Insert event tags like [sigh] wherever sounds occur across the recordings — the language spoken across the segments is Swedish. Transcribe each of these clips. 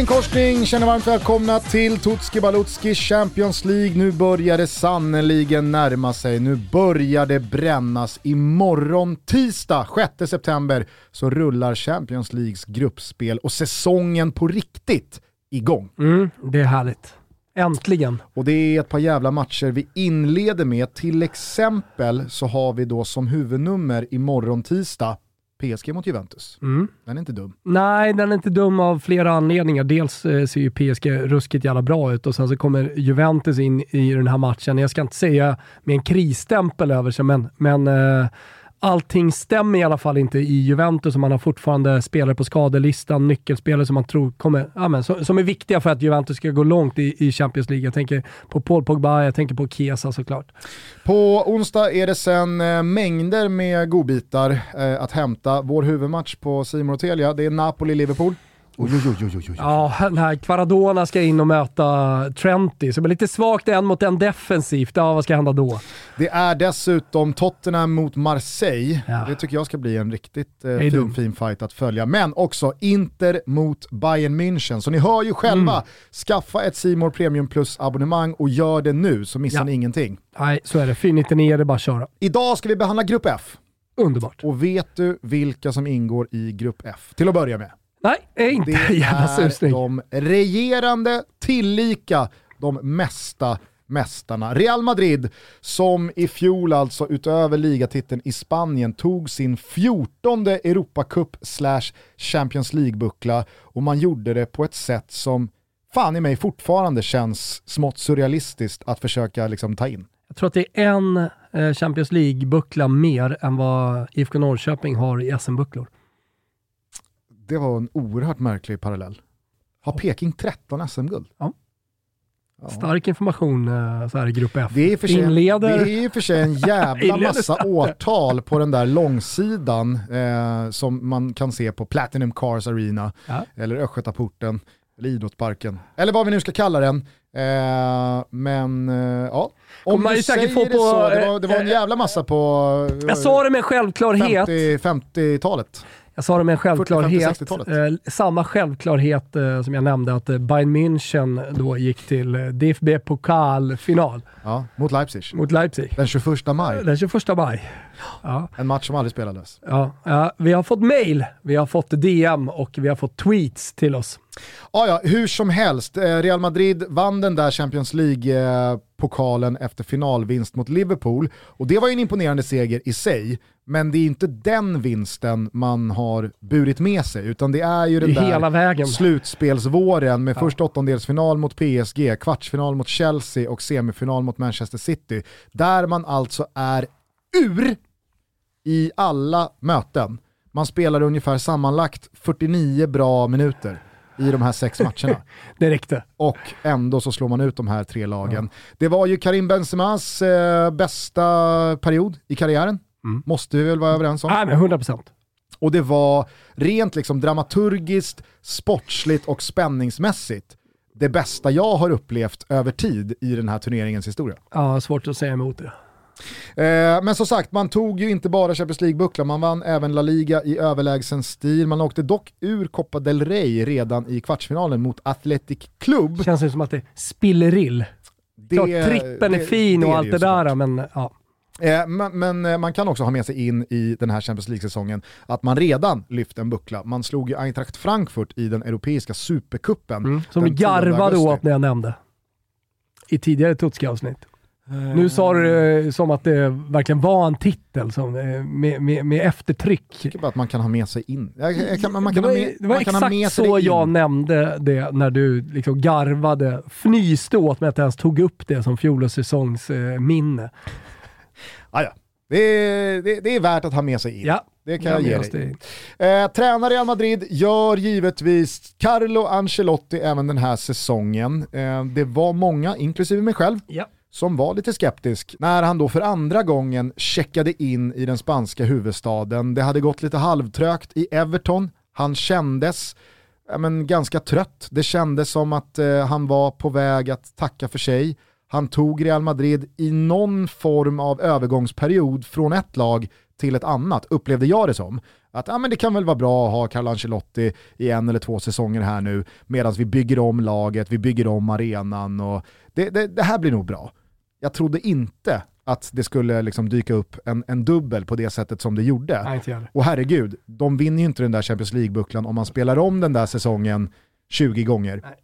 Korsning korsning, känner varmt välkomna till Tutski Balutski Champions League. Nu börjar det sannoliken närma sig, nu börjar det brännas. Imorgon tisdag 6 september så rullar Champions Leagues gruppspel och säsongen på riktigt igång. Mm, det är härligt. Äntligen. Och det är ett par jävla matcher vi inleder med. Till exempel så har vi då som huvudnummer imorgon tisdag PSG mot Juventus. Mm. Den är inte dum. Nej, den är inte dum av flera anledningar. Dels eh, ser ju PSG ruskigt jävla bra ut och sen så kommer Juventus in i den här matchen. Jag ska inte säga med en krisstämpel över sig, men, men eh, allting stämmer i alla fall inte i Juventus och man har fortfarande spelare på skadelistan, nyckelspelare som man tror kommer, ja, men, som, som är viktiga för att Juventus ska gå långt i, i Champions League. Jag tänker på Paul Pogba, jag tänker på Chiesa såklart. På onsdag är det sen eh, mängder med godbitar eh, att hämta. Vår huvudmatch på Simon och Telia, det är Napoli-Liverpool. Oj, oj, oj, oj, oj. Ja, när Kvaradona ska in och möta Trenty, så det blir lite svagt en mot en defensivt. Ja, vad ska hända då? Det är dessutom Tottenham mot Marseille. Ja. Det tycker jag ska bli en riktigt eh, fin, fin fight att följa. Men också Inter mot Bayern München. Så ni hör ju själva, Mm. skaffa ett Simor Premium Plus-abonnemang och gör det nu så missar Ja. ni ingenting. Nej, så är det. 499 är det bara att köra. Idag ska vi behandla Grupp F. Underbart. Och vet du vilka som ingår i Grupp F? Till att börja med. Nej, är inte Det [laughs] jävla är susning. de regerande, tillika de mesta mästarna. Real Madrid som i fjol alltså utöver ligatiteln i Spanien tog sin 14 Europacup slash Champions League-buckla och man gjorde det på ett sätt som fan i mig fortfarande känns smått surrealistiskt att försöka liksom ta in. Jag tror att det är en eh, Champions League-buckla mer än vad IFK Norrköping har i SM-bucklor. Det var en oerhört märklig parallell. Har Peking 13 SM-guld? Ja. Ja. Stark information eh, så här i Grupp F. Det är, i och för sig, Inleder- det är för sig en jävla [laughs] massa årtal på den där långsidan eh, som man kan se på Platinum Cars Arena, Ja. eller Östgötaporten, eller Idrottsparken, eller vad vi nu ska kalla den. Eh, men eh, ja, om man du säger få det på, så, det var, det var en eh, jävla massa på eh, Jag sa det med självklarhet. 50 50-talet. Jag sa det med en självklarhet. 40-50-60-talet. Eh, samma självklarhet eh, som jag nämnde att eh, Bayern München då gick till eh, DFB pokalfinal Ja, mot Leipzig. mot Leipzig. Den 21 maj, Den 21 maj. Ja, en match som aldrig spelades. ja, ja, vi har fått mail, vi har fått DM och vi har fått tweets till oss. Ja, ja, hur som helst. Eh, Real Madrid vann den där Champions League-pokalen efter finalvinst mot Liverpool. Och det var ju en imponerande seger i sig, men det är inte den vinsten man har burit med sig, utan det är ju den är där vägen. slutspelsvåren med Ja. först åttondelsfinal mot PSG, kvartsfinal mot Chelsea och semifinal mot Manchester City. Där man alltså är ur i alla möten. Man spelar ungefär sammanlagt 49 bra minuter i de här sex matcherna. [laughs] Det räckte. Och ändå så slår man ut de här tre lagen. Det var ju Karim Benzemas eh, bästa period i karriären, Mm. måste vi väl vara överens om. Nej, men 100%. Och det var rent liksom dramaturgiskt, sportsligt och spänningsmässigt det bästa jag har upplevt över tid i den här turneringens historia. Ja, svårt att säga emot det. Eh, men som sagt, man tog ju inte bara Champions League-bucklan, man vann även La Liga i överlägsen stil. Man åkte dock ur Copa del Rey redan i kvartsfinalen mot Athletic Club. Känns det som att det spillerill. Det- Klart trippen är fin det och allt ju det såklart. där, men ja. Eh, men, men eh, man kan också ha med sig in i den här Champions League-säsongen att man redan lyft en buckla. Man slog ju Eintracht Frankfurt i den europeiska supercupen. Mm. Som vi den 10 garvade åt när jag nämnde. I tidigare Tutski-avsnitt. Nu sa du det som att det verkligen var en titel som, eh, med, med, med eftertryck. Jag tycker bara att man kan ha med sig in. Jag, jag kan, man det kan var, ha med, det var man kan ha med exakt så det in. jag nämnde det när du liksom garvade, fnyste åt mig att jag ens tog upp det som fjolårssäsongs eh. Ah, ja. det, är, det, det är värt att ha med sig in. Ja, Det kan jag ge minns dig. det. Eh, tränare Real Madrid gör givetvis Carlo Ancelotti även den här säsongen. Eh, det var många, inklusive mig själv, Ja som var lite skeptisk när han då för andra gången checkade in i den spanska huvudstaden. Det hade gått lite halvtrögt i Everton, han kändes ja, men, ganska trött. Det kändes som att eh, han var på väg att tacka för sig. Han tog Real Madrid i någon form av övergångsperiod från ett lag till ett annat, upplevde jag det som. Att ah, men det kan väl vara bra att ha Carlo Ancelotti i en eller två säsonger här nu, medan vi bygger om laget, vi bygger om arenan och det, det, det här blir nog bra. Jag trodde inte att det skulle liksom dyka upp en, en dubbel på det sättet som det gjorde. Nej, och herregud, de vinner ju inte den där Champions League-bucklan om man spelar om den där säsongen 20 gånger. Nej.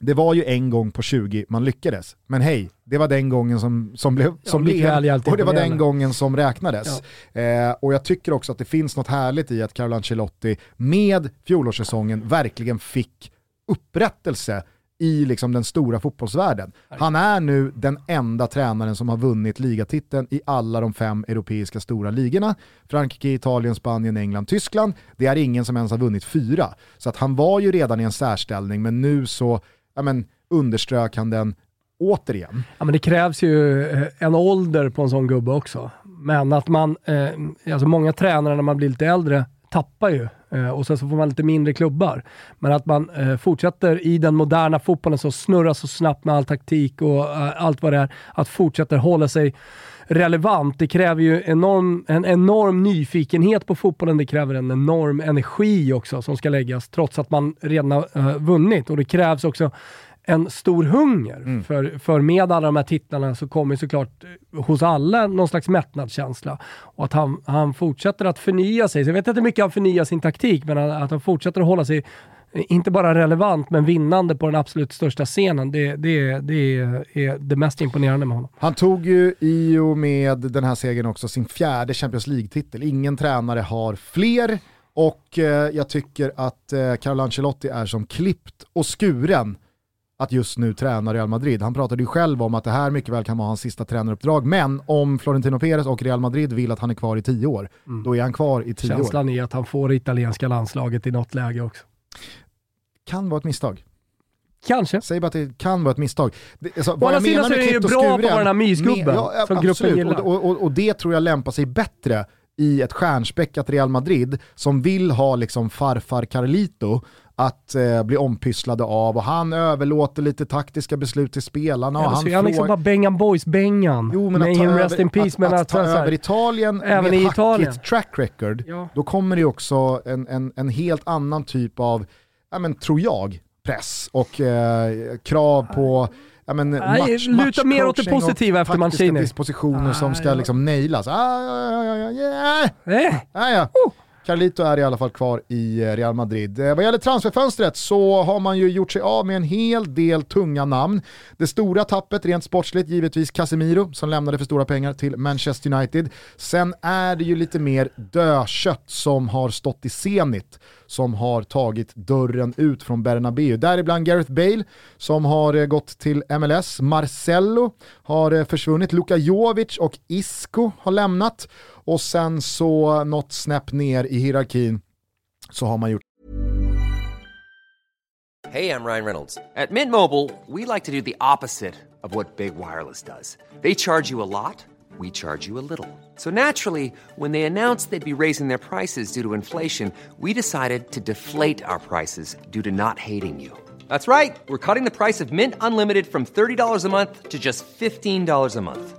Det var ju en gång på 20 man lyckades. Men hej, det var den gången som, som blev, som ja, blev och det var den gången som räknades. Ja. Eh, och jag tycker också att det finns något härligt i att Carlo Ancelotti med fjolårssäsongen verkligen fick upprättelse i liksom den stora fotbollsvärlden. Han är nu den enda tränaren som har vunnit ligatiteln i alla de fem europeiska stora ligorna. Frankrike, Italien, Spanien, England, Tyskland. Det är ingen som ens har vunnit fyra. Så att han var ju redan i en särställning, men nu så ja, men, underströk han den återigen. Ja, men det krävs ju eh, en ålder på en sån gubbe också. Men att man, eh, alltså många tränare när man blir lite äldre tappar ju Eh, och sen så får man lite mindre klubbar. Men att man eh, fortsätter i den moderna fotbollen som snurrar så snabbt med all taktik och eh, allt vad det är, att fortsätta hålla sig relevant. Det kräver ju enorm, en enorm nyfikenhet på fotbollen. Det kräver en enorm energi också som ska läggas, trots att man redan har eh, vunnit. Och det krävs också en stor hunger. Mm. För, för med alla de här titlarna så kommer såklart hos alla någon slags mättnadskänsla. Och att han, han fortsätter att förnya sig. Så jag vet inte hur mycket han förnyar sin taktik, men att han fortsätter att hålla sig inte bara relevant, men vinnande på den absolut största scenen. Det, det, det är det mest imponerande med honom. Han tog ju i och med den här segern också sin fjärde Champions League-titel. Ingen tränare har fler och eh, jag tycker att eh, Carlo Ancelotti är som klippt och skuren att just nu träna Real Madrid. Han pratade ju själv om att det här mycket väl kan vara hans sista tränaruppdrag, men om Florentino Perez och Real Madrid vill att han är kvar i tio år, mm. då är han kvar i tio Känslan år. Känslan är att han får italienska landslaget i något läge också kan vara ett misstag. Kanske. Säg bara att det kan vara ett misstag. alltså, Å andra sidan så är det ju bra på den här mysgubben ja, som absolut. gruppen gillar. Och, och, och, det tror jag lämpar sig bättre i ett stjärnspäckat Real Madrid som vill ha liksom farfar Carlito att eh, bli ompysslade av och han överlåter lite taktiska beslut till spelarna. Ja, och han, han liksom bara Bengan Boys-Bengan. Jo, men att ta, över, in peace, att, men att, att ta över Italien även med i Italien. track record, ja. då kommer det också en, en, en helt annan typ av ja, men, tror jag, press och eh, krav på ja, men, match, luta mer åt det positiva efter Mancini. dispositioner ah, som ska ja. liksom nailas. Ah, ja, ja, ja, ja. Eh. Ah, ja. Oh. Carlito är i alla fall kvar i eh, Real Madrid. Eh, vad gäller transferfönstret så har man ju gjort sig av med en hel del tunga namn. Det stora tappet rent sportsligt givetvis Casemiro som lämnade för stora pengar till Manchester United. Sen är det ju lite mer dödkött som har stått i Zenit som har tagit dörren ut från Bernabéu. Däribland Gareth Bale som har eh, gått till MLS, Marcello har eh, försvunnit, Luka Jovic och Isco har lämnat och sen så något snäpp ner i hierarkin så har man gjort Hej, jag Ryan Reynolds. At Mint Mobile, we like to do the opposite of what Big Wireless does. They charge you a lot, we charge you a little. So naturally, when they announced they'd be raising their prices due to inflation, we decided to deflate our prices due to not hating you. That's right. We're cutting the price of Mint Unlimited from $30 a month to just $15 a month.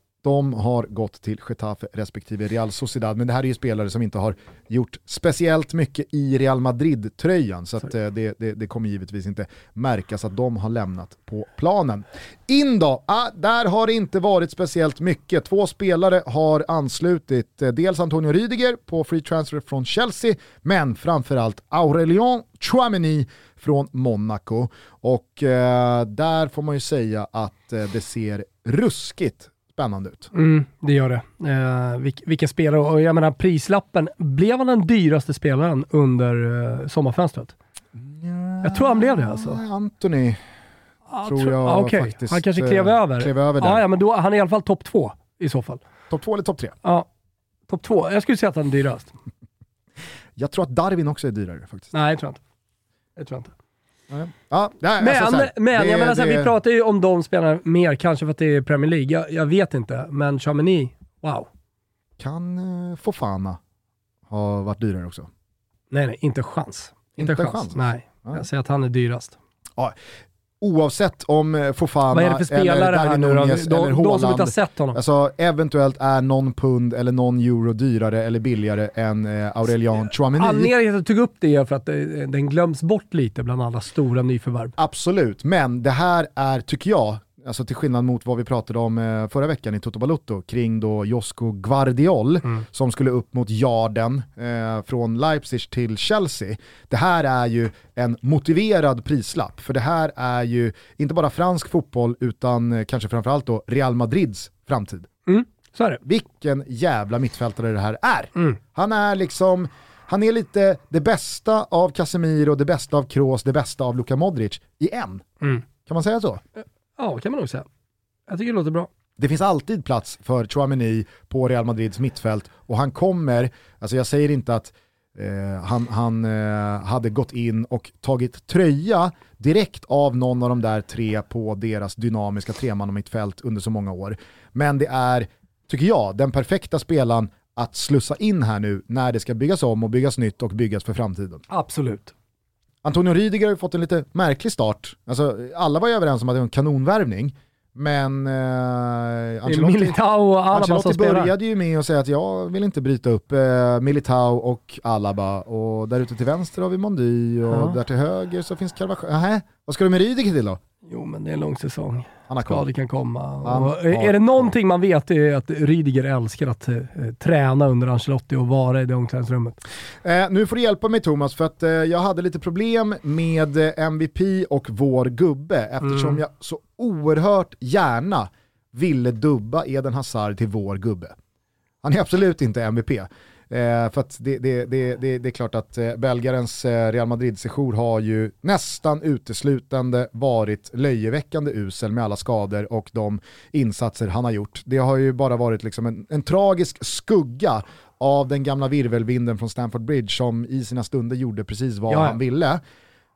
De har gått till Getafe respektive Real Sociedad, men det här är ju spelare som inte har gjort speciellt mycket i Real Madrid-tröjan, så att, eh, det, det, det, kommer givetvis inte märkas att de har lämnat på planen. In då, ah, där har det inte varit speciellt mycket. Två spelare har anslutit, eh, dels Antonio Rydiger på free transfer från Chelsea, men framförallt Aurelion Chouameni från Monaco. Och eh, där får man ju säga att eh, det ser ruskigt spännande ut. Mm, det gör det. Eh, vilk, vilken spelare, och jag menar prislappen, blev han den dyraste spelaren under eh, sommarfönstret? Ja, jag tror han blev det alltså. Anthony ah, tror jag ah, okay. faktiskt Han kanske klev eh, över. Klev över ah, ja, men då, han är i alla fall topp två i så fall. Topp två eller topp tre? Ja, topp två. Jag skulle säga att han är dyrast. [laughs] jag tror att Darwin också är dyrare faktiskt. Nej, jag tror inte. Jag tror inte. Ja, nej, men alltså, här, men det, jag menar, så här, vi pratar ju om de spelarna mer, kanske för att det är Premier League. Jag, jag vet inte, men Chamini, wow. kan eh, Fofana ha varit dyrare också. Nej, nej, inte chans. Inte, Inte chans. chans. Nej, Ja. jag säger att han är dyrast. Oavsett om eh, Fofana Vad är det för spelare eller Darwin? Nunez eller De, de som inte har Haaland. sett honom. Alltså eventuellt är någon pund eller någon euro dyrare eller billigare än eh, Aurelian Chouameni. Anledningen till att jag tog upp det är för att eh, den glöms bort lite bland alla stora nyförvärv. Absolut, men det här är, tycker jag, alltså till skillnad mot vad vi pratade om eh, förra veckan i Toto Balutto, kring då Josko Guardiol Mm. som skulle upp mot Jarden eh, från Leipzig till Chelsea. Det här är ju en motiverad prislapp, för det här är ju inte bara fransk fotboll utan eh, kanske framförallt då Real Madrids framtid. Mm, så är det. Vilken jävla mittfältare det här är. Mm. Han är liksom, han är lite det bästa av Casemiro, det bästa av Kroos, det bästa av Luka Modric i en. Mm. Kan man säga så? Ja, kan man nog säga. Jag tycker det låter bra. Det finns alltid plats för Chouameni på Real Madrids mittfält och han kommer, alltså jag säger inte att eh, han, han eh, hade gått in och tagit tröja direkt av någon av de där tre på deras dynamiska treman mittfält under så många år. Men det är, tycker jag, den perfekta spelaren att slussa in här nu när det ska byggas om och byggas nytt och byggas för framtiden. Absolut. Antonio Rydiger har ju fått en lite märklig start. Alltså, alla var ju överens om att det var en kanonvärvning, men eh, Ancelotti, Militao och Alaba Ancelotti började ju med att säga att jag vill inte bryta upp eh, Militao och Alaba och där ute till vänster har vi Mondy och Ja. där till höger så finns Carvajal. Nähä, vad ska du med Rydiger till då? Jo, men det är en lång säsong. Han har. Skador kan komma. Han Och har är det någonting man vet är att Rydiger älskar att eh, träna under Ancelotti och vara i det omklädningsrummet. Eh, nu får du hjälpa mig Thomas för att eh, jag hade lite problem med eh, MVP och vår gubbe eftersom Mm. jag så oerhört gärna ville dubba Eden Hazard till vår gubbe. Han är absolut inte MVP. Eh, för det, det, det, det, är klart att eh, belgarens eh, Real Madrid-sejour har ju nästan uteslutande varit löjeväckande usel med alla skador och de insatser han har gjort. Det har ju bara varit liksom en, en tragisk skugga av den gamla virvelvinden från Stamford Bridge som i sina stunder gjorde precis vad ja. han ville.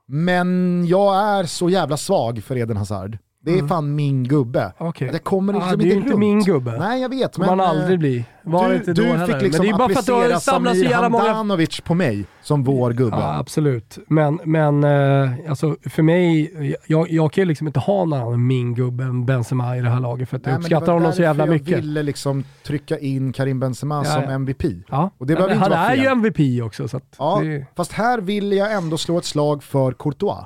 Men jag är så jävla svag för Eden Hazard. Det är Mm. fan min gubbe. Okej. Det kommer Ah, liksom det är inte runt. min gubbe. Nej jag vet. men, aldrig eh, bli. Var du, inte du då heller. fick liksom men det är bara för att du har samlat så jävla många... På mig som vår gubbe. Ja, absolut. Men, men eh, alltså, för mig, jag, jag kan ju liksom inte ha någon annan min gubbe än Benzema i det här laget för att Nej, jag uppskattar honom så jävla jag mycket. ville liksom trycka in Karim Benzema Ja, som ja. MVP. Ja. Och det Ja, men inte han vara är fel. ju MVP också. Så Ja, det, fast här vill jag ändå slå ett slag för Courtois.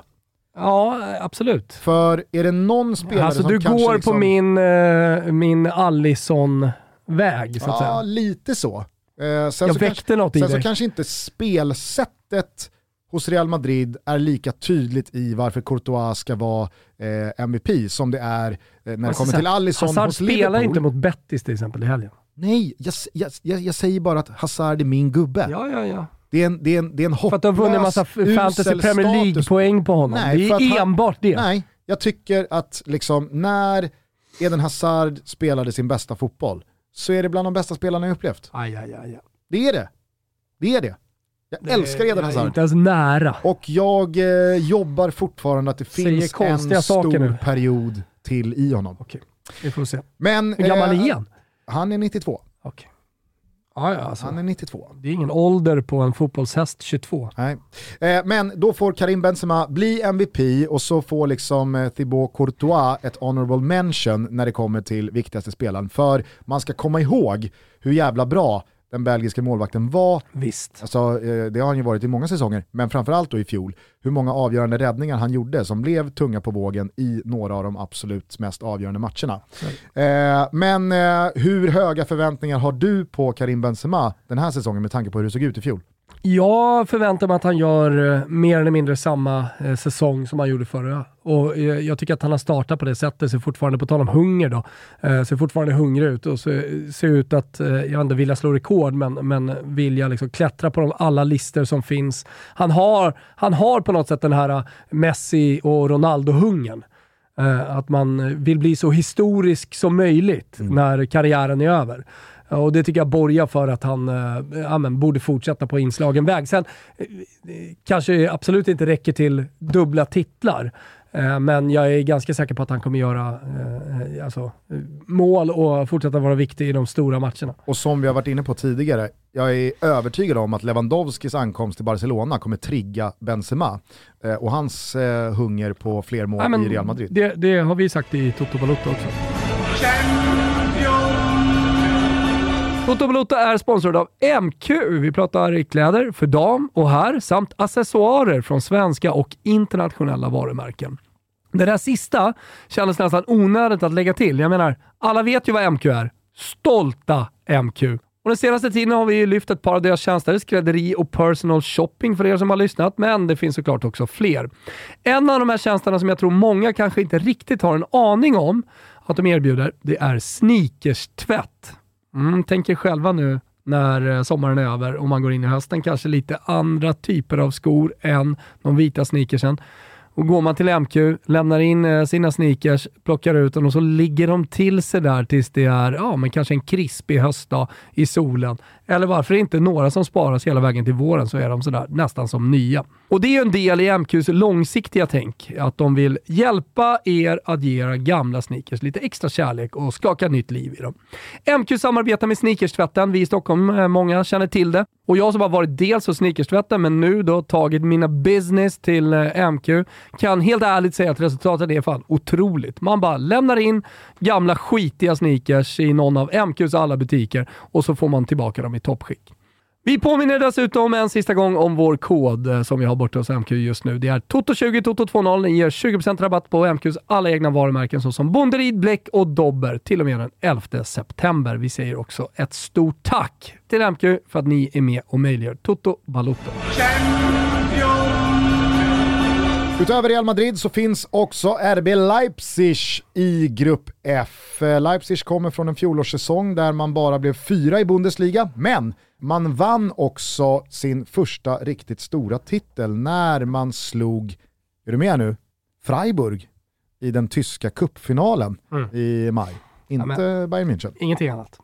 Ja, absolut. För är det någon spelare Alltså som du kanske går liksom, på min, uh, min Allison-väg så att Ja, säga. lite så. Eh, sen Jag så kanske, väckte något i sen så dig. kanske inte spelsättet hos Real Madrid är lika tydligt i varför Courtois ska vara eh, MVP som det är eh, när det Alltså, kommer så till Alisson Hazard hos spelar Liverpool. inte mot Bettis till exempel i helgen. Nej, jag, jag, jag, jag säger bara att Hazard är min gubbe. Ja, ja, ja. Det är en, det är en, det är en För att du har vunnit en massa hopplös, Fantasy Premier. League-poäng på honom. Nej, det är han- enbart det. Nej, jag tycker att liksom, när Eden Hazard spelade sin bästa fotboll så är det bland de bästa spelarna jag upplevt. Aj, aj, aj. Det är det. Det är det. Jag Det- älskar Eden Hazard. Inte ens nära. Och jag eh, jobbar fortfarande att det finns en stor nu. period till i honom. Okej, vi får se. Men Hur gammal eh, är han? han är 92. Okej. Ja, ja, alltså. Han är 92. Det är ingen ålder på en fotbollshäst 22. Nej. Eh, men då får Karim Benzema bli MVP och så får liksom eh, Thibaut Courtois ett honorable mention när det kommer till viktigaste spelaren. För man ska komma ihåg hur jävla bra den belgiska målvakten var. Visst. Alltså, eh, det har han ju varit i många säsonger, men framförallt då i fjol. Hur många avgörande räddningar han gjorde som blev tunga på vågen i några av de absolut mest avgörande matcherna. Eh, men eh, hur höga förväntningar har du på Karim Benzema den här säsongen med tanke på hur det såg ut i fjol? Jag förväntar mig att han gör eh, mer eller mindre samma eh, säsong som han gjorde förra. Och jag tycker att han har startat på det sättet, ser fortfarande, på tal om hunger då, eh, ser fortfarande hungrig ut och ser, ser ut att, jag vet inte, vilja slå rekord, men, men vilja liksom klättra på de, alla listor som finns. Han har, han har på något sätt den här Messi och Ronaldo-hungern. Att man vill bli så historisk som möjligt när karriären är över. Och det tycker jag borgar för att han ja, men, borde fortsätta på inslagen väg. Sen kanske absolut inte räcker till dubbla titlar. Eh, men jag är ganska säker på att han kommer göra eh, alltså, mål och fortsätta vara viktig i de stora matcherna. Och som vi har varit inne på tidigare, jag är övertygad om att Lewandowskis ankomst till Barcelona kommer trigga Benzema eh, och hans hunger på fler mål Nej, i Real Madrid. Det, det, har vi sagt i Toto Balotto också. Toto är sponsrad av MQ. Vi pratar kläder för dam och herr samt accessoarer från svenska och internationella varumärken. Det där sista kändes nästan onödigt att lägga till. Jag menar, alla vet ju vad MQ är. Stolta MQ. Och den senaste tiden har vi lyft ett par av deras tjänster, skrädderi och personal shopping för er som har lyssnat, men det finns såklart också fler. En av de här tjänsterna som jag tror många kanske inte riktigt har en aning om att de erbjuder, det är sneakerstvätt. Mm, tänk er själva nu när eh, sommaren är över och man går in i hösten, kanske lite andra typer av skor än de vita sneakersen. Och går man till MQ, lämnar in eh, sina sneakers, plockar ut dem och så ligger de till sig där tills det är ja, men kanske en krispig höstdag i solen. Eller varför inte några som sparas hela vägen till våren så är de sådär nästan som nya. Och det är ju en del i MQs långsiktiga tänk, att de vill hjälpa er att ge era gamla sneakers lite extra kärlek och skaka nytt liv i dem. MQ samarbetar med Sneakerstvätten, vi i Stockholm, eh, många känner till det. Och jag som har varit dels hos Sneakerstvätten, men nu då tagit mina business till eh, MQ, kan helt ärligt säga att resultatet är fan otroligt. Man bara lämnar in gamla skitiga sneakers i någon av MQs alla butiker och så får man tillbaka dem i toppskick. Vi påminner dessutom en sista gång om vår kod eh, som vi har borta hos MQ just nu. Det är TOTO20 TOTO20. Ni ger 20% rabatt på MQs alla egna varumärken såsom Bonderid, Bläck och Dobber till och med den 11 september. Vi säger också ett stort tack till MQ för att ni är med och möjliggör Toto Balotto. Utöver Real Madrid så finns också RB Leipzig i Grupp F. Leipzig kommer från en fjolårssäsong där man bara blev fyra i Bundesliga, men man vann också sin första riktigt stora titel när man slog, är du med nu, Freiburg i den tyska kuppfinalen mm. i maj. Inte ja, Bayern München. Ingenting annat.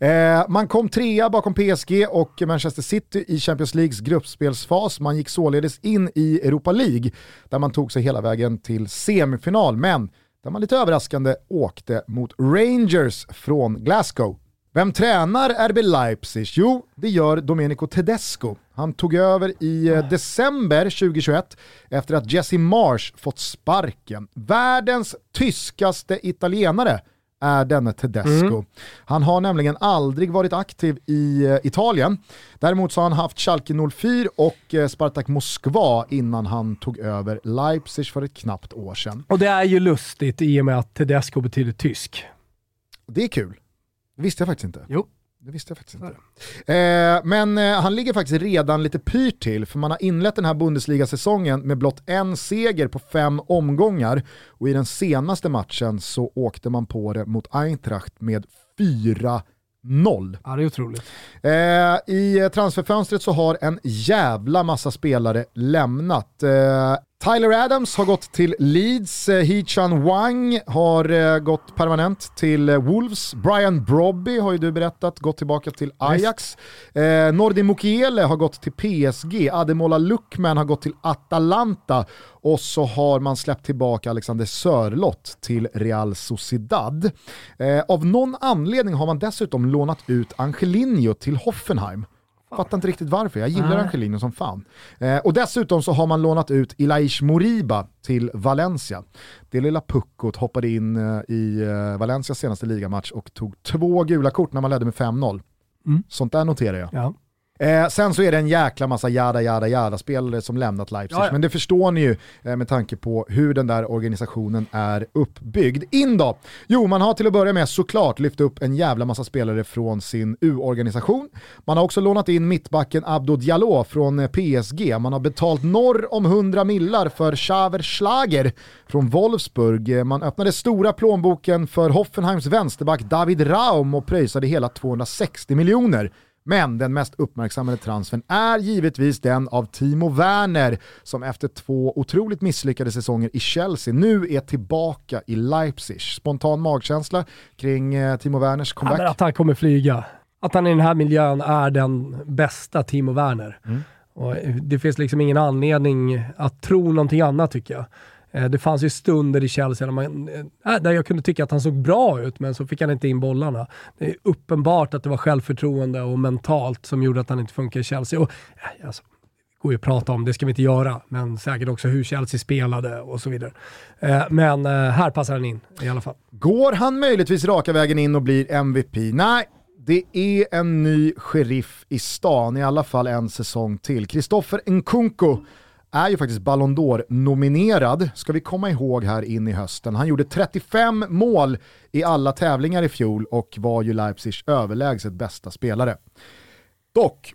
Eh, man kom trea bakom PSG och Manchester City i Champions Leagues gruppspelsfas. Man gick således in i Europa League där man tog sig hela vägen till semifinal, men där man lite överraskande åkte mot Rangers från Glasgow. Vem tränar RB Leipzig? Jo, det gör Domenico Tedesco. Han tog över i eh, december 2021 efter att Jesse Marsh fått sparken. Världens tyskaste italienare är denne Tedesco. Mm. Han har nämligen aldrig varit aktiv i uh, Italien. Däremot så har han haft Schalke 04 och uh, Spartak Moskva innan han tog över Leipzig för ett knappt år sedan. Och det är ju lustigt i och med att Tedesco betyder tysk. Det är kul. Det visste jag faktiskt inte. Jo. Det visste jag faktiskt inte. Eh, men eh, han ligger faktiskt redan lite pyrt till, för man har inlett den här Bundesliga-säsongen med blott en seger på fem omgångar och i den senaste matchen så åkte man på det mot Eintracht med 4 Noll. Ja, det är otroligt. Eh, I transferfönstret så har en jävla massa spelare lämnat. Eh, Tyler Adams har gått till Leeds, eh, Hee-Chan Wang har eh, gått permanent till eh, Wolves, Brian Brobby har ju du berättat gått tillbaka till Ajax, eh, Nordi Mukiele har gått till PSG, Ademola Luckman har gått till Atalanta. Och så har man släppt tillbaka Alexander Sörlott till Real Sociedad. Eh, av någon anledning har man dessutom lånat ut Angelino till Hoffenheim. Fattar inte riktigt varför, jag gillar mm. Angelino som fan. Eh, och dessutom så har man lånat ut Ilaish Moriba till Valencia. Det lilla puckot hoppade in eh, i eh, Valencias senaste ligamatch och tog två gula kort när man ledde med 5-0. Mm. Sånt där noterar jag. Ja. Eh, sen så är det en jäkla massa jada jada jada spelare som lämnat Leipzig, ja, ja. men det förstår ni ju eh, med tanke på hur den där organisationen är uppbyggd. In då! Jo, man har till att börja med såklart lyft upp en jävla massa spelare från sin U-organisation. Man har också lånat in mittbacken Abdo Diallo från eh, PSG. Man har betalt norr om 100 millar för Xaver Schlager från Wolfsburg. Eh, man öppnade stora plånboken för Hoffenheims vänsterback David Raum och pröjsade hela 260 miljoner. Men den mest uppmärksammade transfern är givetvis den av Timo Werner som efter två otroligt misslyckade säsonger i Chelsea nu är tillbaka i Leipzig. Spontan magkänsla kring eh, Timo Werners comeback? Ja, att han kommer flyga. att han i den här miljön är den bästa Timo Werner. Mm. Och det finns liksom ingen anledning att tro någonting annat tycker jag. Eh, det fanns ju stunder i Chelsea där, man, eh, äh, där jag kunde tycka att han såg bra ut, men så fick han inte in bollarna. Det är uppenbart att det var självförtroende och mentalt som gjorde att han inte funkar i Chelsea. Och, eh, alltså, det går ju att prata om, det ska vi inte göra, men säkert också hur Chelsea spelade och så vidare. Eh, men eh, här passar han in i alla fall. Går han möjligtvis raka vägen in och blir MVP? Nej, det är en ny sheriff i stan, i alla fall en säsong till. Kristoffer Nkunku är ju faktiskt Ballon d'Or-nominerad, ska vi komma ihåg här in i hösten. Han gjorde 35 mål i alla tävlingar i fjol och var ju Leipzigs överlägset bästa spelare. Dock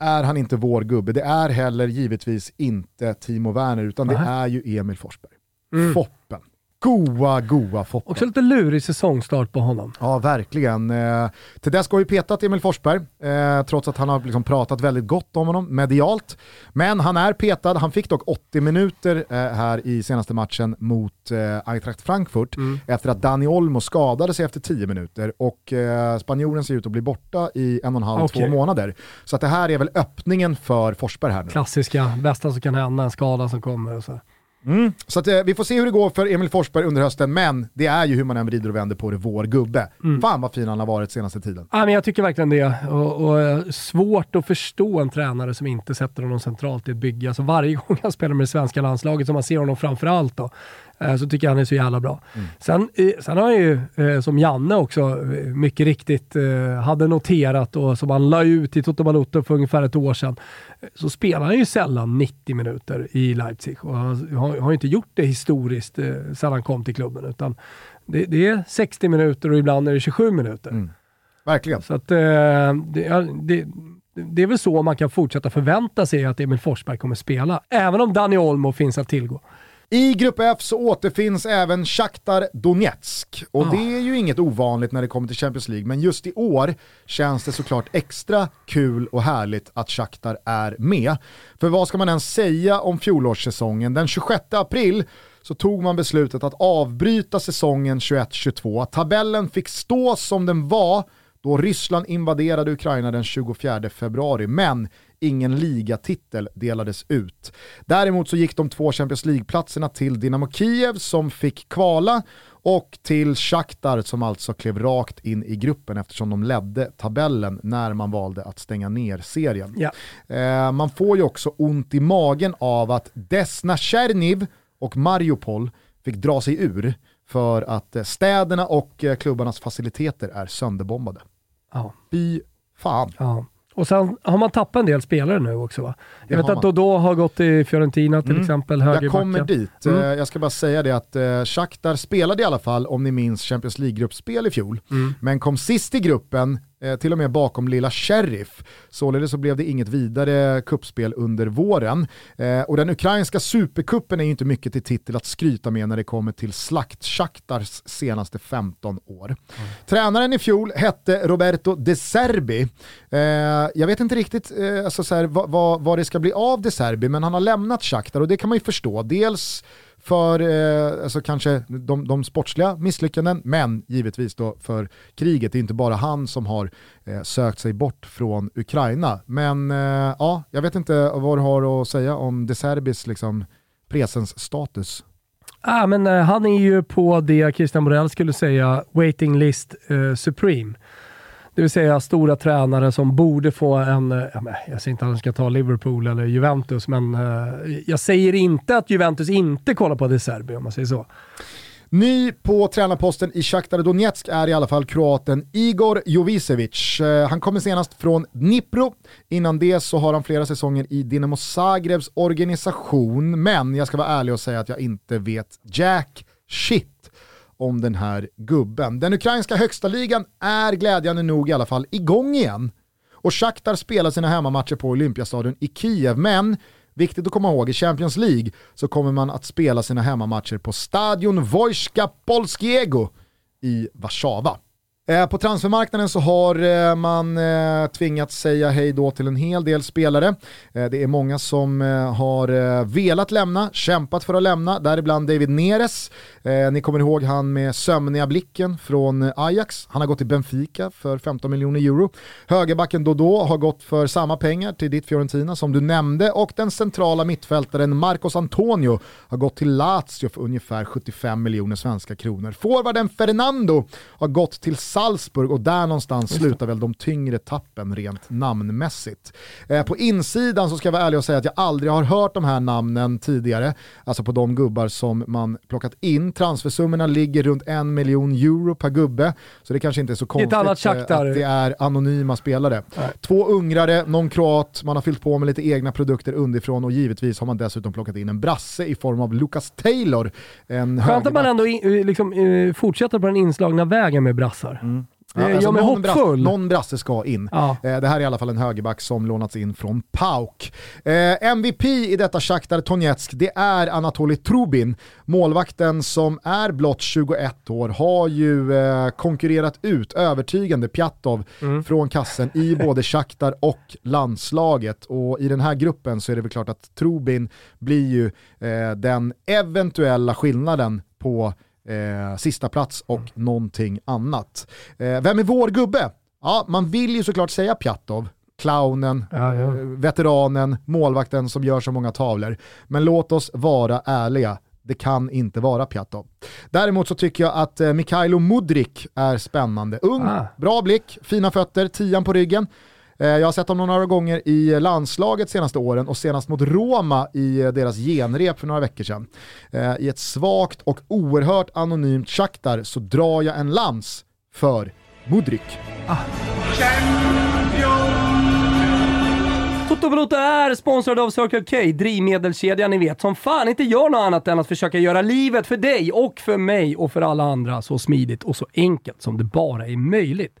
är han inte vår gubbe, det är heller givetvis inte Timo Werner, utan det är ju Emil Forsberg. Mm. Foppen. Goa, goa Foppa. Också lite lurig säsongstart på honom. Ja, verkligen. Eh, dess har ju petat Emil Forsberg, eh, trots att han har liksom pratat väldigt gott om honom medialt. Men han är petad, han fick dock 80 minuter eh, här i senaste matchen mot eh, Eintracht Frankfurt mm. efter att Dani Olmo skadade sig efter 10 minuter och eh, spanjoren ser ut att bli borta i en och en halv, okay. två månader. Så att det här är väl öppningen för Forsberg här nu. Klassiska, bästa som kan hända, en skada som kommer. Och så. Mm. Så att, eh, vi får se hur det går för Emil Forsberg under hösten, men det är ju hur man än vrider och vänder på det, vår gubbe. Mm. Fan vad fin han har varit senaste tiden. Ja, men jag tycker verkligen det. Och, och, eh, svårt att förstå en tränare som inte sätter honom centralt i ett bygge. Alltså varje [laughs] gång han spelar med det svenska landslaget, som man ser honom framförallt då, så tycker jag han är så jävla bra. Mm. Sen, sen har han ju, eh, som Janne också eh, mycket riktigt hade noterat och som han la ut i Toto Balotto för ungefär ett år sedan, så spelar han ju sällan 90 minuter i Leipzig och han har, har inte gjort det historiskt sedan han kom till klubben, utan det, det är 60 minuter och ibland är det 27 minuter. Mm. Verkligen. Så att, det, det, det är väl så man kan fortsätta förvänta sig att Emil Forsberg kommer spela, även om Dani Olmo finns att tillgå. I grupp F så återfinns även Shakhtar Donetsk och det är ju inget ovanligt när det kommer till Champions League, men just i år känns det såklart extra kul och härligt att Shakhtar är med. För vad ska man ens säga om fjolårssäsongen? Den 26 april så tog man beslutet att avbryta säsongen 21-22. Tabellen fick stå som den var då Ryssland invaderade Ukraina den 24 februari, men ingen ligatitel delades ut. Däremot så gick de två Champions League-platserna till Dynamo Kiev som fick kvala och till Shakhtar som alltså klev rakt in i gruppen eftersom de ledde tabellen när man valde att stänga ner serien. Ja. Eh, man får ju också ont i magen av att Desna Cherniv och Mariupol fick dra sig ur för att eh, städerna och eh, klubbarnas faciliteter är sönderbombade. Ja. Fy fan. Ja. Och sen har man tappat en del spelare nu också va? Jag vet att Dodo har gått i Fiorentina till mm. exempel, Jag kommer dit. Mm. Eh, jag ska bara säga det att uh, Shakhtar spelade i alla fall, om ni minns, Champions League-gruppspel i fjol. Mm. Men kom sist i gruppen eh, till och med bakom lilla Sheriff. Således så blev det inget vidare kuppspel under våren. Eh, och den ukrainska superkuppen är ju inte mycket till titel att skryta med när det kommer till slakt Shakhtars senaste 15 år. Mm. Tränaren i fjol hette Roberto De Serbi. Eh, jag vet inte riktigt eh, alltså så här, vad, vad, vad det ska bli av De Serbi, men han har lämnat Shakhtar och det kan man ju förstå. Dels för eh, alltså kanske de, de sportsliga misslyckanden, men givetvis då för kriget. Det är inte bara han som har eh, sökt sig bort från Ukraina. Men eh, ja, jag vet inte vad du har att säga om De Serbis liksom, presensstatus. Ah, men, eh, han är ju på det Christian Borell skulle säga waiting list eh, supreme. Det vill säga stora tränare som borde få en, eh, jag säger inte att han ska ta Liverpool eller Juventus, men eh, jag säger inte att Juventus inte kollar på De Serbi om man säger så. Ny på tränarposten i Shakhtar Donetsk är i alla fall kroaten Igor Jovicevic. Eh, han kommer senast från Dnipro. Innan det så har han flera säsonger i Dinamo Zagrebs organisation, men jag ska vara ärlig och säga att jag inte vet jack shit om den här gubben. Den ukrainska högsta ligan är glädjande nog i alla fall igång igen. Och Shakhtar spelar sina hemmamatcher på Olympiastadion i Kiev, men viktigt att komma ihåg, i Champions League så kommer man att spela sina hemmamatcher på Stadion Wojska Polskiego i Warszawa. Eh, på transfermarknaden så har eh, man eh, tvingats säga hej då till en hel del spelare. Det är många som har velat lämna, kämpat för att lämna, däribland David Neres. Ni kommer ihåg han med sömniga blicken från Ajax. Han har gått till Benfica för 15 miljoner euro. Högerbacken Dodo har gått för samma pengar till ditt Fiorentina som du nämnde och den centrala mittfältaren Marcos Antonio har gått till Lazio för ungefär 75 miljoner svenska kronor. Forwarden Fernando har gått till Salzburg och där någonstans slutar väl de tyngre tappen rent namnmässigt. Eh, på insidan så ska jag vara ärlig och säga att jag aldrig har hört de här namnen tidigare, alltså på de gubbar som man plockat in. Transfersummorna ligger runt en miljon euro per gubbe, så det kanske inte är så konstigt eh, att det är anonyma spelare. Nej. Två ungrare, någon kroat, man har fyllt på med lite egna produkter underifrån och givetvis har man dessutom plockat in en brasse i form av Lucas Taylor. Skönt att man ändå in, liksom, uh, fortsätter på den inslagne vägen med brassar. Mm. Ja, alltså jag någon, brasse, någon brasse ska in. Ja. Eh, det här är i alla fall en högerback som lånats in från PAOK. Eh, MVP i detta Shakhtar Donetsk, det är Anatoly Trubin. Målvakten som är blott 21 år har ju eh, konkurrerat ut övertygande Pjatov mm. från kassen i både Shakhtar och landslaget. Och i den här gruppen så är det väl klart att Trubin blir ju eh, den eventuella skillnaden på eh, sista plats och mm. någonting annat. Eh, vem är vår gubbe? Ja, man vill ju såklart säga Pjatov, clownen, ja, ja. Eh, veteranen, målvakten som gör så många tavlor. Men låt oss vara ärliga. Det kan inte vara Pjatov. Däremot så tycker jag att eh, Mikhailo Mudrik är spännande. Ung, ah. bra blick, fina fötter, tian på ryggen. Eh, jag har sett honom några gånger i landslaget senaste åren och senast mot Roma i eh, deras genrep för några veckor sedan. Eh, I ett svagt och oerhört anonymt Shakhtar så drar jag en lans för Mudrik. Ah. Toto Balotto är sponsrad av Circle K, drivmedelskedjan ni vet, som fan inte gör något annat än att försöka göra livet för dig och för mig och för alla andra så smidigt och så enkelt som det bara är möjligt.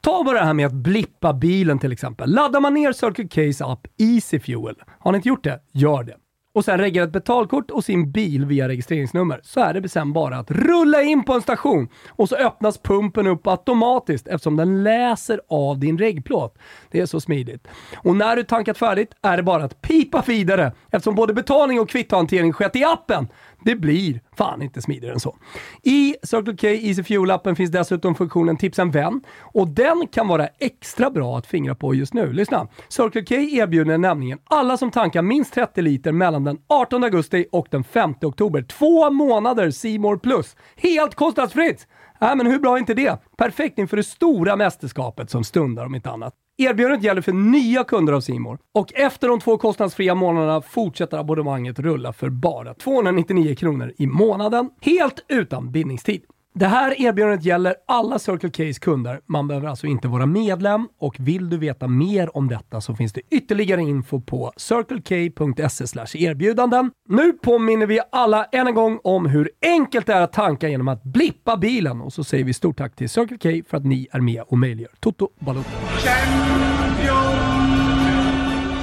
Ta bara det här med att blippa bilen till exempel. Laddar man ner Circle K's app Easy Fuel, har ni inte gjort det? Gör det och sen reggar ett betalkort och sin bil via registreringsnummer så är det sen bara att rulla in på en station och så öppnas pumpen upp automatiskt eftersom den läser av din reggplåt. Det är så smidigt. Och när du tankat färdigt är det bara att pipa vidare eftersom både betalning och kvittohantering skett i appen. Det blir fan inte smidigare än så. I Circle K Easy Fuel-appen finns dessutom funktionen ”Tipsa en vän och den kan vara extra bra att fingra på just nu. Lyssna! Circle K erbjuder nämligen alla som tankar minst 30 liter mellan den 18 augusti och den 5 oktober två månader Simor Plus. Helt kostnadsfritt! Äh, men hur bra är inte det? Perfekt inför det stora mästerskapet som stundar om inte annat. Erbjudandet gäller för nya kunder av Simor och efter de två kostnadsfria månaderna fortsätter abonnemanget rulla för bara 299 kronor i månaden, helt utan bindningstid. Det här erbjudandet gäller alla Circle K's kunder. Man behöver alltså inte vara medlem och vill du veta mer om detta så finns det ytterligare info på circlek.se erbjudanden. Nu påminner vi alla än en gång om hur enkelt det är att tanka genom att blippa bilen och så säger vi stort tack till Circle K för att ni är med och möjliggör Toto Balotto.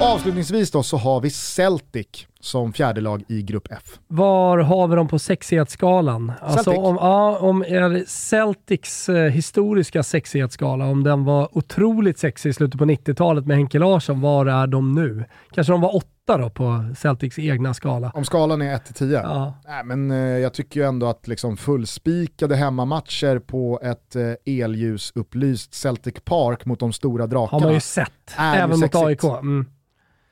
Avslutningsvis då så har vi Celtic som fjärde lag i Grupp F. Var har vi dem på sexighetsskalan? Alltså om, ja, om Celtics eh, historiska sexighetsskala, om den var otroligt sexig i slutet på 90-talet med Henke Larsson, var är de nu? Kanske de var åtta då på Celtics egna skala? Om skalan är 1-10? Ja. Nej, men eh, jag tycker ju ändå att liksom fullspikade hemmamatcher på ett eh, elljusupplyst Celtic Park mot de stora drakarna. Har man ju sett, även mot AIK. Mm.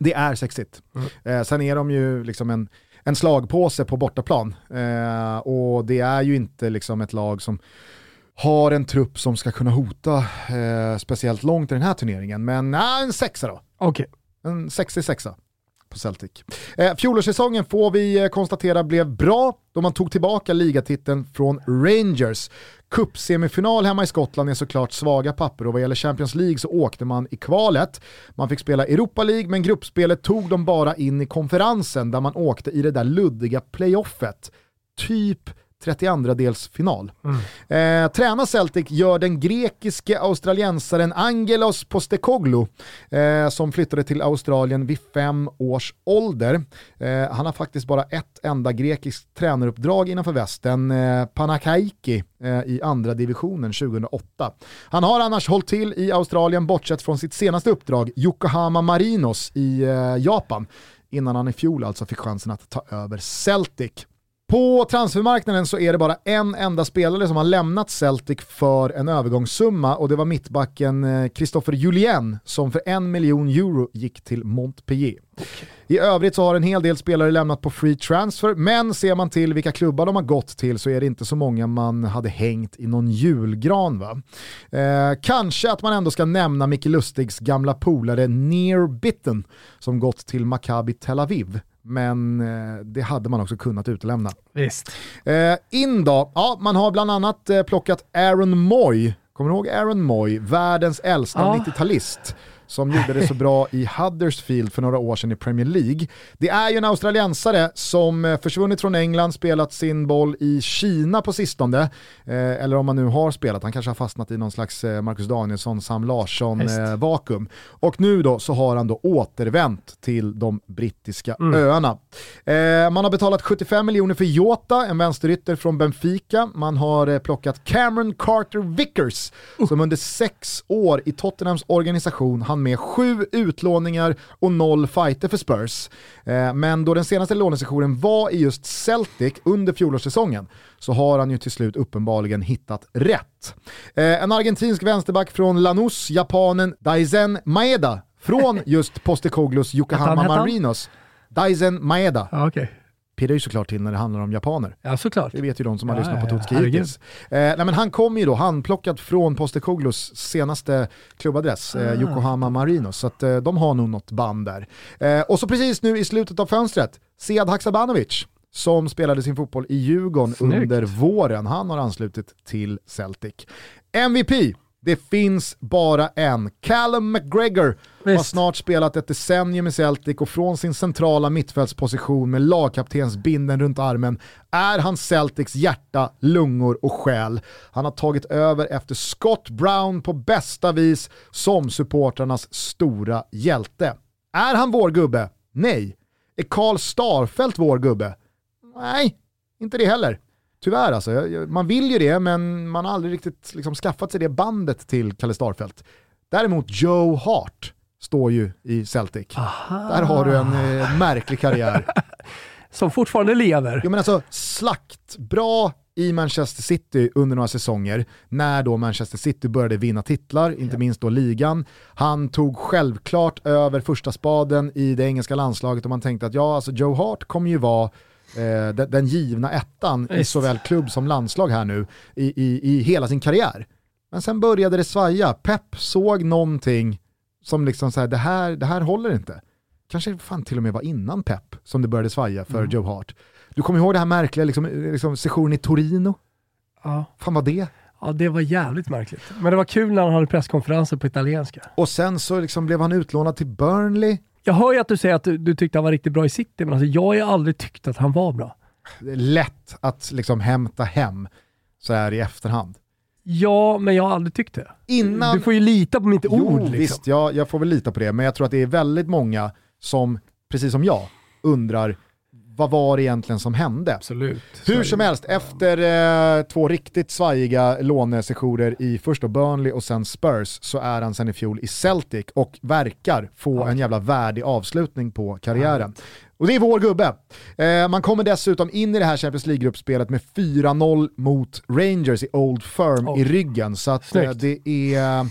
Det är sexigt. Mm. Eh, sen är de ju liksom en, en slagpåse på bortaplan. Eh, och det är ju inte liksom ett lag som har en trupp som ska kunna hota eh, speciellt långt i den här turneringen. Men nej, en sexa då. Okay. En sexig sexa på Celtic. Eh, fjolårssäsongen får vi eh, konstatera blev bra då man tog tillbaka ligatiteln från Rangers. Cupsemifinal hemma i Skottland är såklart svaga papper och vad gäller Champions League så åkte man i kvalet. Man fick spela Europa League men gruppspelet tog dem bara in i konferensen där man åkte i det där luddiga playoffet. Typ 32-delsfinal. Mm. Eh, tränar Celtic gör den grekiske australiensaren Angelos Postecoglou eh, som flyttade till Australien vid fem års ålder. Eh, han har faktiskt bara ett enda grekiskt tränaruppdrag innanför västen, eh, Panakaiki eh, i andra divisionen 2008. Han har annars hållit till i Australien bortsett från sitt senaste uppdrag, Yokohama Marinos i eh, Japan, innan han i fjol alltså fick chansen att ta över Celtic. På transfermarknaden så är det bara en enda spelare som har lämnat Celtic för en övergångssumma och det var mittbacken eh, Christopher Julien som för en miljon euro gick till Montpellier. Okay. I övrigt så har en hel del spelare lämnat på free transfer, men ser man till vilka klubbar de har gått till så är det inte så många man hade hängt i någon julgran. Va? Eh, kanske att man ändå ska nämna Micke Lustigs gamla polare Near Bitten som gått till Maccabi Tel Aviv men eh, det hade man också kunnat utelämna. Visst. Eh, in då, ja man har bland annat eh, plockat Aaron Moy, kommer du ihåg Aaron Moy, världens äldsta ja. 90-talist? Som gjorde det så bra i Huddersfield för några år sedan i Premier League. Det är ju en australiensare som eh, försvunnit från England, spelat sin boll i Kina på sistone, eh, eller om man nu har spelat, han kanske har fastnat i någon slags eh, Marcus Danielsson, Sam Larsson-vakuum. och nu då så har han då återvänt till de brittiska mm. öarna. man har betalat 75 miljoner för Jota, en vänsterytter från Benfica. Man har plockat Cameron Carter Vickers, uh. som under sex år i Tottenhams organisation han med sju utlåningar och noll fighter för Spurs. Eh, men då den senaste lånesessionen var i just Celtic under fjolårssäsongen så har han ju till slut uppenbarligen hittat rätt. Eh, en argentinsk vänsterback från Lanús, japanen Daizen Maeda, från [laughs] just Postecoglus Yokohama Marinos. Daizen Maeda. Ah, okay pirrar ju såklart till när det handlar om japaner. Ja, såklart. Det vet ju de som har lyssnat på Tutski hittills. Eh, nej, men han kom ju då handplockad från Postecoglus senaste klubbadress, eh, ah. Yokohama Marinos, så att, eh, de har nog något band där. Eh, och så precis nu i slutet av fönstret, Sead Haksabanovic, som spelade sin fotboll i Djurgården Snyggt. under våren, han har anslutit till Celtic. MVP, det finns bara en. Callum McGregor Visst. har snart spelat ett decennium i Celtic och från sin centrala mittfältsposition med lagkaptensbinden runt armen är han Celtics hjärta, lungor och själ. Han har tagit över efter Scott Brown på bästa vis som supportrarnas stora hjälte. Är han vår gubbe? Nej. Är Karl Starfelt vår gubbe? Nej, inte det heller. Tyvärr alltså, man vill ju det men man har aldrig riktigt liksom skaffat sig det bandet till Kalle Starfelt. Däremot Joe Hart står ju i Celtic. Aha. Där har du en eh, märklig karriär. [laughs] Som fortfarande lever. Jo men alltså slakt, bra i Manchester City under några säsonger, när då Manchester City började vinna titlar, inte ja. minst då ligan. Han tog självklart över första spaden i det engelska landslaget och man tänkte att ja, alltså Joe Hart kommer ju vara eh, den, den, givna ettan Just. i såväl klubb som landslag här nu i, i, i hela sin karriär. Men sen började det svaja. Pep såg någonting som liksom så här, det här, det här håller inte. Kanske fan till och med var innan Pep som det började svaja för mm. Joe Hart. Du kommer ihåg det här märkliga liksom, liksom, sessionen i Torino? Ja. Fan vad det? Ja, det var jävligt märkligt. Men det var kul när han hade presskonferenser på italienska. Och sen så liksom blev han utlånad till Burnley jag hör ju att du säger att du, du tyckte han var riktigt bra i city, men alltså, jag har ju aldrig tyckt att han var bra. Det är lätt att liksom hämta hem så här i efterhand. Ja, men jag har aldrig tyckt det. Innan... Du får ju lita på mitt jo, ord. Liksom. Visst, jag, jag får väl lita på det, men jag tror att det är väldigt många som, precis som jag, undrar vad var det egentligen som hände? Absolut. Hur som helst, efter eh, två riktigt svajiga lånesessioner i först då Burnley och sen Spurs så är han sen i fjol i Celtic och verkar få ja. en jävla värdig avslutning på karriären. Ja. Och det är vår gubbe. Eh, man kommer dessutom in i det här Champions League-gruppspelet med 4-0 mot Rangers i Old Firm oh. i ryggen. Så att, eh, det är...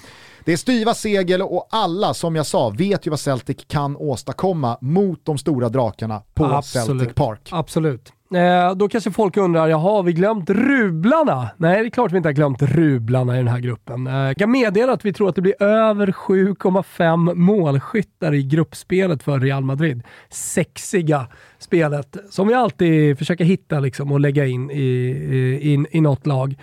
Det är styva segel och alla, som jag sa, vet ju vad Celtic kan åstadkomma mot de stora drakarna på Absolut. Celtic Park. Absolut. Eh, då kanske folk undrar, jaha, har vi glömt Rublarna? Nej, det är klart vi inte har glömt Rublarna i den här gruppen. Eh, jag kan meddela att vi tror att det blir över 7,5 målskyttar i gruppspelet för Real Madrid. Sexiga spelet som vi alltid försöker hitta liksom, och lägga in i, i, i, i något lag.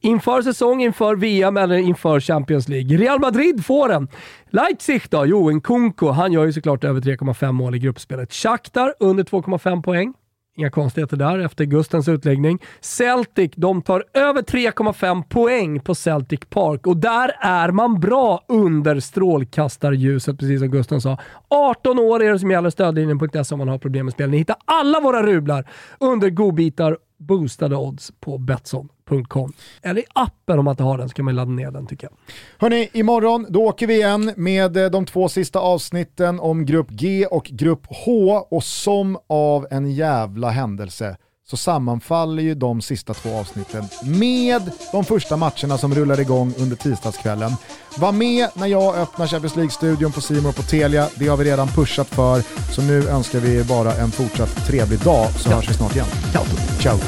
Inför säsong, inför VM eller inför Champions League. Real Madrid får den. Leipzig då? Jo, en Kunko. Han gör ju såklart över 3,5 mål i gruppspelet. Shakhtar under 2,5 poäng. Inga konstigheter där efter Gustens utläggning. Celtic, de tar över 3,5 poäng på Celtic Park och där är man bra under strålkastarljuset, precis som Gusten sa. 18 år är det som gäller stödlinjen.se om man har problem med spel. Ni hittar alla våra rublar under godbitar boostade odds på Betsson.com. Eller i appen om man inte har den så kan man ladda ner den tycker jag. Hörni, imorgon då åker vi igen med eh, de två sista avsnitten om Grupp G och Grupp H och som av en jävla händelse så sammanfaller ju de sista två avsnitten med de första matcherna som rullar igång under tisdagskvällen. Var med när jag öppnar Champions League-studion på Simor på Telia. Det har vi redan pushat för, så nu önskar vi bara en fortsatt trevlig dag så ja. hörs vi snart igen. Ciao. Ciao.